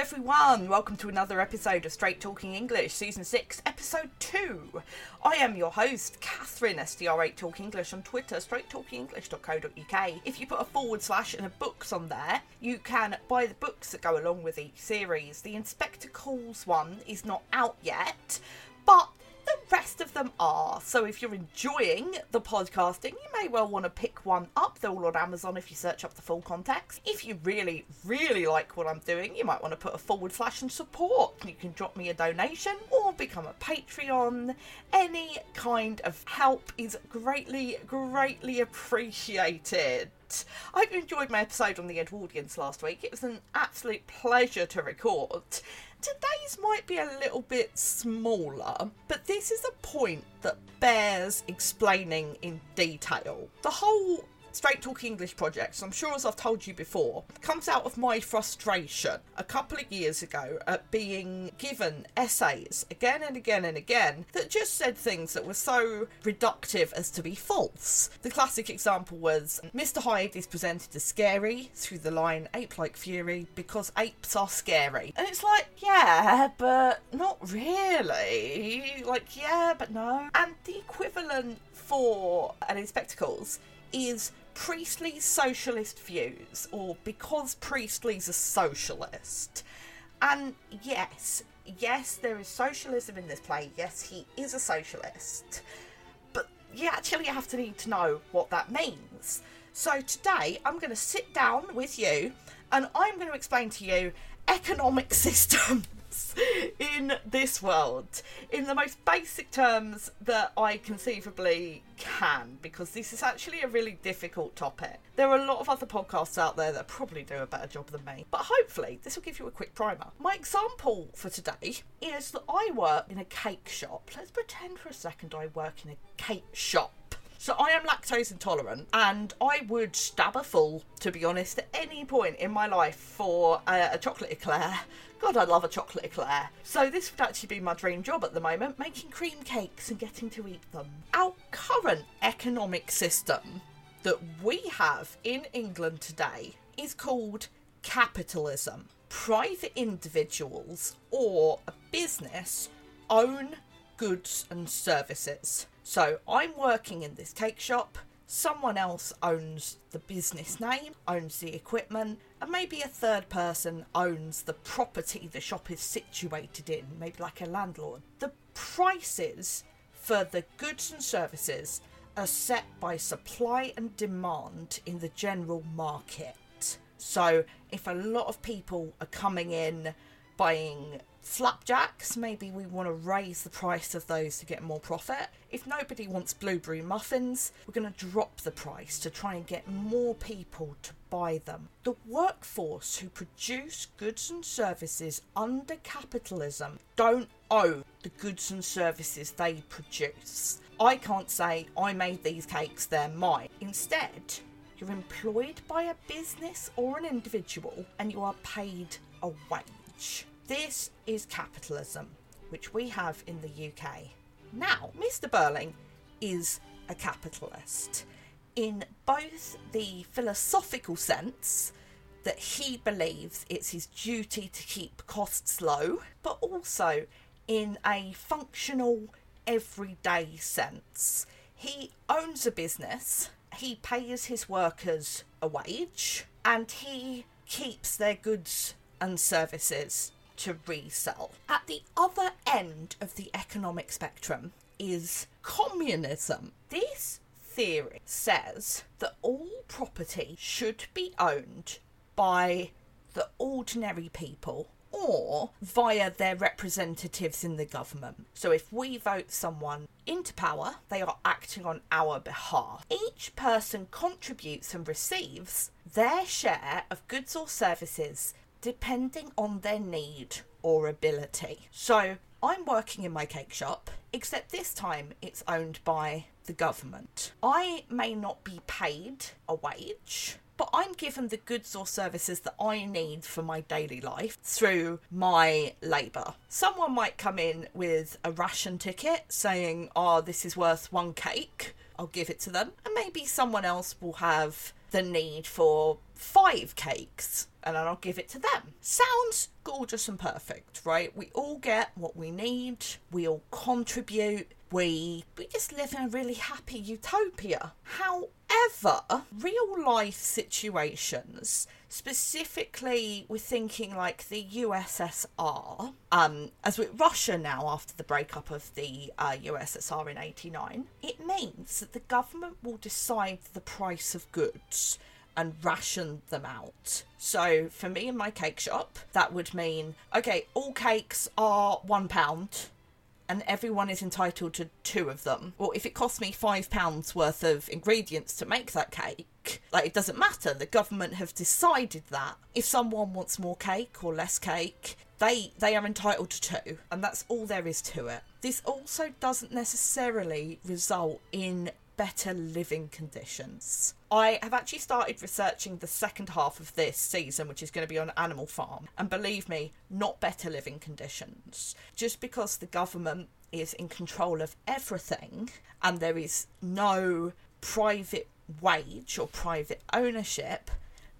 everyone. Welcome to another episode of Straight Talking English, Season 6, Episode 2. I am your host, Catherine, STR8 Talk English on Twitter, straighttalkingenglish.co.uk. If you put a forward slash and a books on there, you can buy the books that go along with each series. The Inspector Calls one is not out yet, them are. So if you're enjoying the podcasting, you may well want to pick one up. They're all on Amazon if you search up the full context. If you really, really like what I'm doing, you might want to put a forward slash and support. You can drop me a donation or become a Patreon. Any kind of help is greatly, greatly appreciated. I hope you enjoyed my episode on the Edwardians last week. It was an absolute pleasure to record. Today's might be a little bit smaller, but this is a point that bears explaining in detail. The whole Straight Talk English project, I'm sure as I've told you before, comes out of my frustration a couple of years ago at being given essays again and again and again that just said things that were so reductive as to be false. The classic example was Mr. Hyde is presented as scary through the line ape like fury because apes are scary. And it's like, yeah, but not really. Like, yeah, but no. And the equivalent for An Inspector Calls is Priestley's socialist views, or because Priestley's a socialist. And yes, yes, there is socialism in this play. Yes, he is a socialist. But you actually have to need to know what that means. So today I'm going to sit down with you and I'm going to explain to you economic in this world in the most basic terms that I conceivably can, because this is actually a really difficult topic. There are a lot of other podcasts out there that probably do a better job than me, but hopefully this will give you a quick primer. My example for today is that I work in a cake shop. Let's pretend for a second I work in a cake shop. So I am lactose intolerant, and I would stab a fool, to be honest, at any point in my life for a, a chocolate eclair. God, I love a chocolate eclair. So this would actually be my dream job at the moment, making cream cakes and getting to eat them. Our current economic system that we have in England today is called capitalism. Private individuals or a business own goods and services. So I'm working in this cake shop. Someone else owns the business name, owns the equipment, and maybe a third person owns the property the shop is situated in, maybe like a landlord. The prices for the goods and services are set by supply and demand in the general market. So if a lot of people are coming in buying flapjacks, maybe we want to raise the price of those to get more profit. If nobody wants blueberry muffins, we're going to drop the price to try and get more people to buy them. The workforce who produce goods and services under capitalism don't own the goods and services they produce. I can't say, I made these cakes, they're mine. Instead, you're employed by a business or an individual and you are paid a wage. This is capitalism, which we have in the UK. Now, Mr. Birling is a capitalist in both the philosophical sense that he believes it's his duty to keep costs low, but also in a functional, everyday sense. He owns a business, he pays his workers a wage, and he keeps their goods and services to resell. At the other end of the economic spectrum is communism. This theory says that all property should be owned by the ordinary people or via their representatives in the government. So if we vote someone into power, they are acting on our behalf. Each person contributes and receives their share of goods or services depending on their need or ability. So I'm working in my cake shop, except this time it's owned by the government. I may not be paid a wage, but I'm given the goods or services that I need for my daily life through my labour. Someone might come in with a ration ticket saying, oh, this is worth one cake. I'll give it to them. And maybe someone else will have the need for five cakes and then I'll give it to them. Sounds gorgeous and perfect, right? We all get what we need, we all contribute, we we just live in a really happy utopia. However, real life situations, specifically we're thinking like the USSR, um, as with Russia now after the breakup of the uh, USSR in 89, it means that the government will decide the price of goods and ration them out. So for me in my cake shop, that would mean okay, all cakes are one pound and everyone is entitled to two of them. Well, if it costs me five pounds worth of ingredients to make that cake, like it doesn't matter. The government have decided that if someone wants more cake or less cake, they they are entitled to two, and that's all there is to it. This also doesn't necessarily result in better living conditions. I have actually started researching the second half of this season, which is going to be on Animal Farm, and believe me, not better living conditions. Just because the government is in control of everything and there is no private wage or private ownership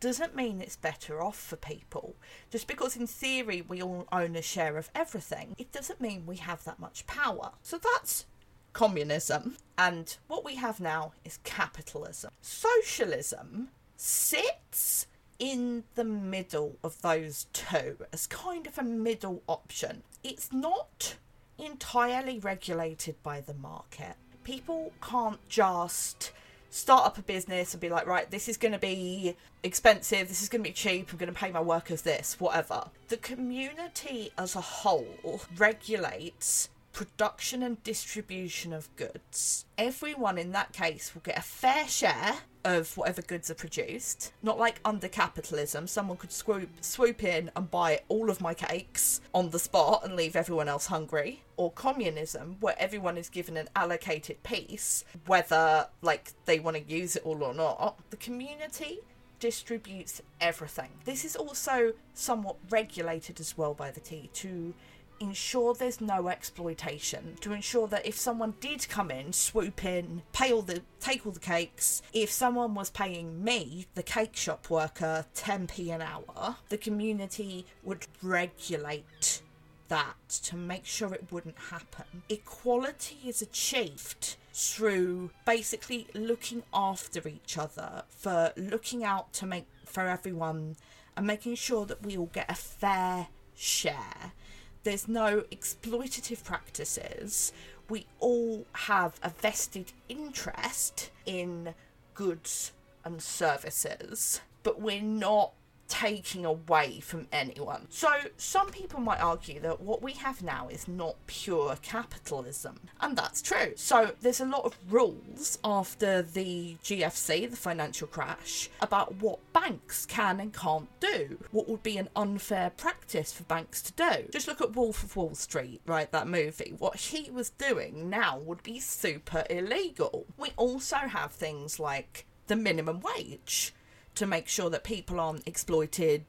doesn't mean it's better off for people. Just because in theory we all own a share of everything, it doesn't mean we have that much power. So that's communism. And what we have now is capitalism. Socialism sits in the middle of those two as kind of a middle option. It's not entirely regulated by the market. People can't just start up a business and be like, right, this is going to be expensive, this is going to be cheap, I'm going to pay my workers this, whatever. The community as a whole regulates production and distribution of goods. Everyone in that case will get a fair share of whatever goods are produced. Not like under capitalism, someone could swoop swoop in and buy all of my cakes on the spot and leave everyone else hungry. Or communism, where everyone is given an allocated piece, whether like they want to use it all or not. The community distributes everything. This is also somewhat regulated as well by the T to ensure there's no exploitation, to ensure that if someone did come in, swoop in, pay all the take all the cakes, if someone was paying me, the cake shop worker, 10p an hour, the community would regulate that to make sure it wouldn't happen. Equality is achieved through basically looking after each other, for looking out to make for everyone and making sure that we all get a fair share there's no exploitative practices. We all have a vested interest in goods and services, but we're not taking away from anyone. So, some people might argue that what we have now is not pure capitalism, and that's true. So, there's a lot of rules after the GFC, the financial crash, about what banks can and can't do, what would be an unfair practice for banks to do. Just look at Wolf of Wall Street, right? That movie. What he was doing now would be super illegal. We also have things like the minimum wage to make sure that people aren't exploited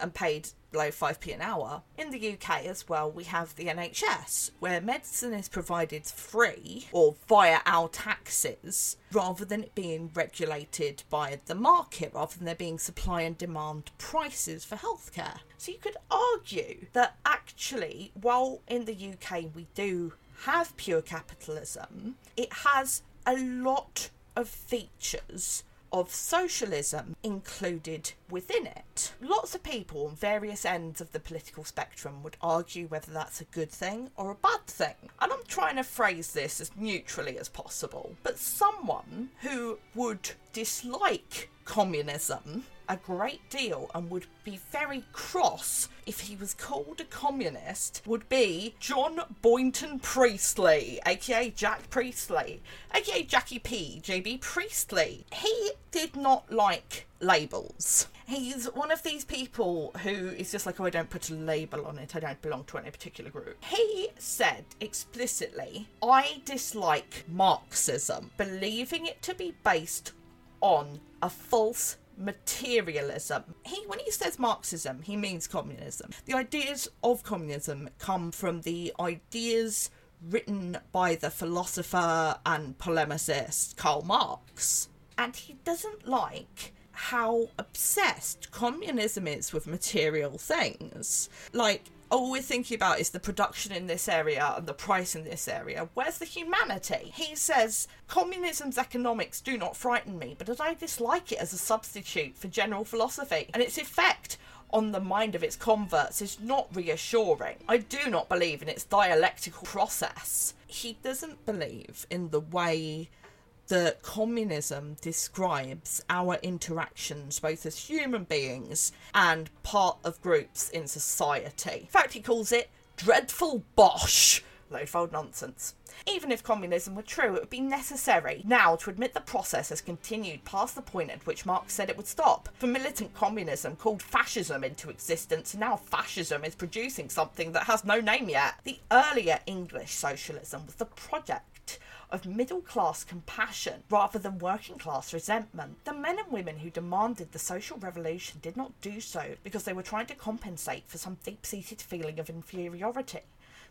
and paid below 5p an hour. In the UK as well, we have the NHS, where medicine is provided free or via our taxes rather than it being regulated by the market, rather than there being supply and demand prices for healthcare. So you could argue that actually, while in the UK we do have pure capitalism, it has a lot of features of socialism included within it. Lots of people on various ends of the political spectrum would argue whether that's a good thing or a bad thing. And I'm trying to phrase this as neutrally as possible. But someone who would dislike communism a great deal and would be very cross if he was called a communist would be John Boynton Priestley, aka Jack Priestley, aka Jackie P. JB Priestley. He did not like labels. He's one of these people who is just like, oh, I don't put a label on it, I don't belong to any particular group. He said explicitly, I dislike Marxism, believing it to be based on a false materialism. He when he says Marxism, he means communism. The ideas of communism come from the ideas written by the philosopher and polemicist Karl Marx. And he doesn't like how obsessed communism is with material things. Like, all we're thinking about is the production in this area and the price in this area. Where's the humanity? He says, Communism's economics do not frighten me, but I dislike it as a substitute for general philosophy, and its effect on the mind of its converts is not reassuring. I do not believe in its dialectical process. He doesn't believe in the way that communism describes our interactions both as human beings and part of groups in society. In fact, he calls it dreadful bosh. Low-fold nonsense. Even if communism were true, it would be necessary now to admit the process has continued past the point at which Marx said it would stop. For militant communism called fascism into existence, and now fascism is producing something that has no name yet. The earlier English socialism was the project of middle class compassion rather than working class resentment. The men and women who demanded the social revolution did not do so because they were trying to compensate for some deep seated feeling of inferiority.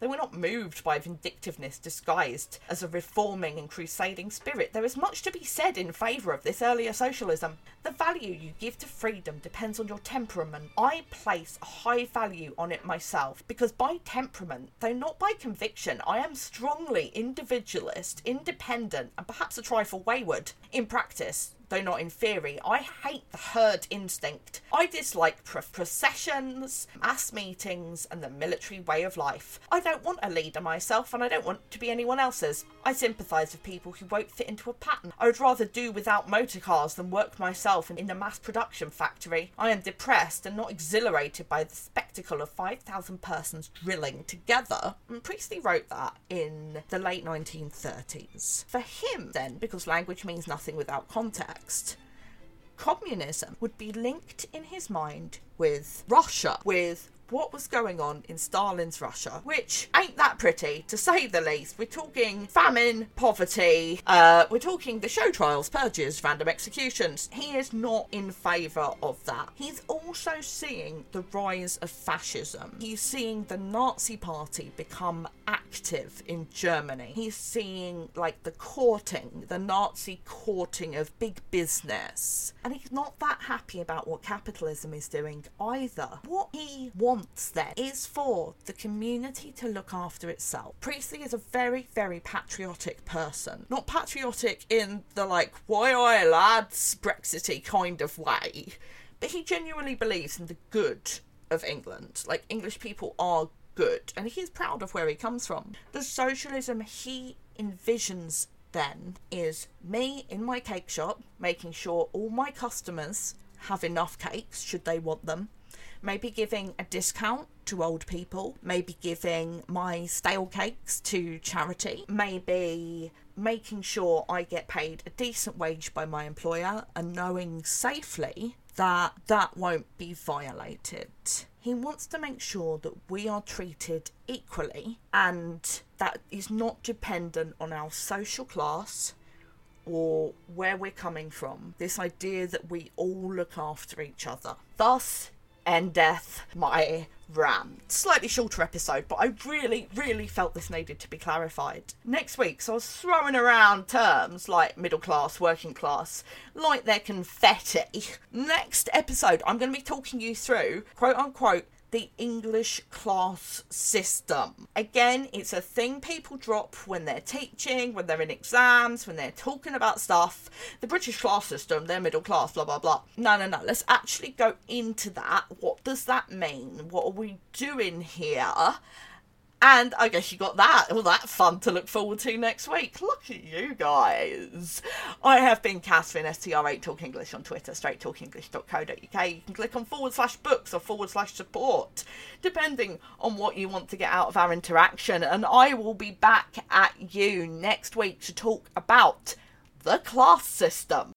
They were not moved by vindictiveness disguised as a reforming and crusading spirit. There is much to be said in favour of this earlier socialism. The value you give to freedom depends on your temperament. I place a high value on it myself because by temperament, though not by conviction, I am strongly individualist, independent, and perhaps a trifle wayward. In practice, though not in theory. I hate the herd instinct. I dislike pro- processions, mass meetings, and the military way of life. I don't want a leader myself, and I don't want to be anyone else's. I sympathise with people who won't fit into a pattern. I would rather do without motor cars than work myself in a mass production factory. I am depressed and not exhilarated by the spectacle of 5,000 persons drilling together. And Priestley wrote that in the late 1930s. For him, then, because language means nothing without context, communism would be linked in his mind with Russia, with what was going on in Stalin's Russia, which ain't that pretty, to say the least. We're talking famine, poverty, uh, we're talking the show trials, purges, random executions. He is not in favour of that. He's also seeing the rise of fascism. He's seeing the Nazi party become active in Germany. He's seeing like the courting, the Nazi courting of big business. And he's not that happy about what capitalism is doing either. What he wants then is for the community to look after itself. Priestley is a very, very patriotic person. Not patriotic in the like, why I lads, Brexity kind of way, but he genuinely believes in the good of England. Like, English people are good, and he's proud of where he comes from. The socialism he envisions then is me in my cake shop making sure all my customers have enough cakes should they want them. Maybe giving a discount to old people, maybe giving my stale cakes to charity, maybe making sure I get paid a decent wage by my employer and knowing safely that that won't be violated. He wants to make sure that we are treated equally and that is not dependent on our social class or where we're coming from. This idea that we all look after each other. Thus, and death my rant. Slightly shorter episode, but I really, really felt this needed to be clarified. Next week, so I was throwing around terms like middle class, working class, like they're confetti. Next episode, I'm going to be talking you through, quote unquote, the English class system. Again, it's a thing people drop when they're teaching, when they're in exams, when they're talking about stuff. The British class system, they're middle class, blah, blah, blah. No, no, no. Let's actually go into that. What does that mean? What are we doing here? And I guess you got that, all that fun to look forward to next week. Look at you guys. I have been Catherine, STR8 Talk English on Twitter, straighttalkenglish.co.uk. You can click on forward slash books or forward slash support, depending on what you want to get out of our interaction. And I will be back at you next week to talk about the class system.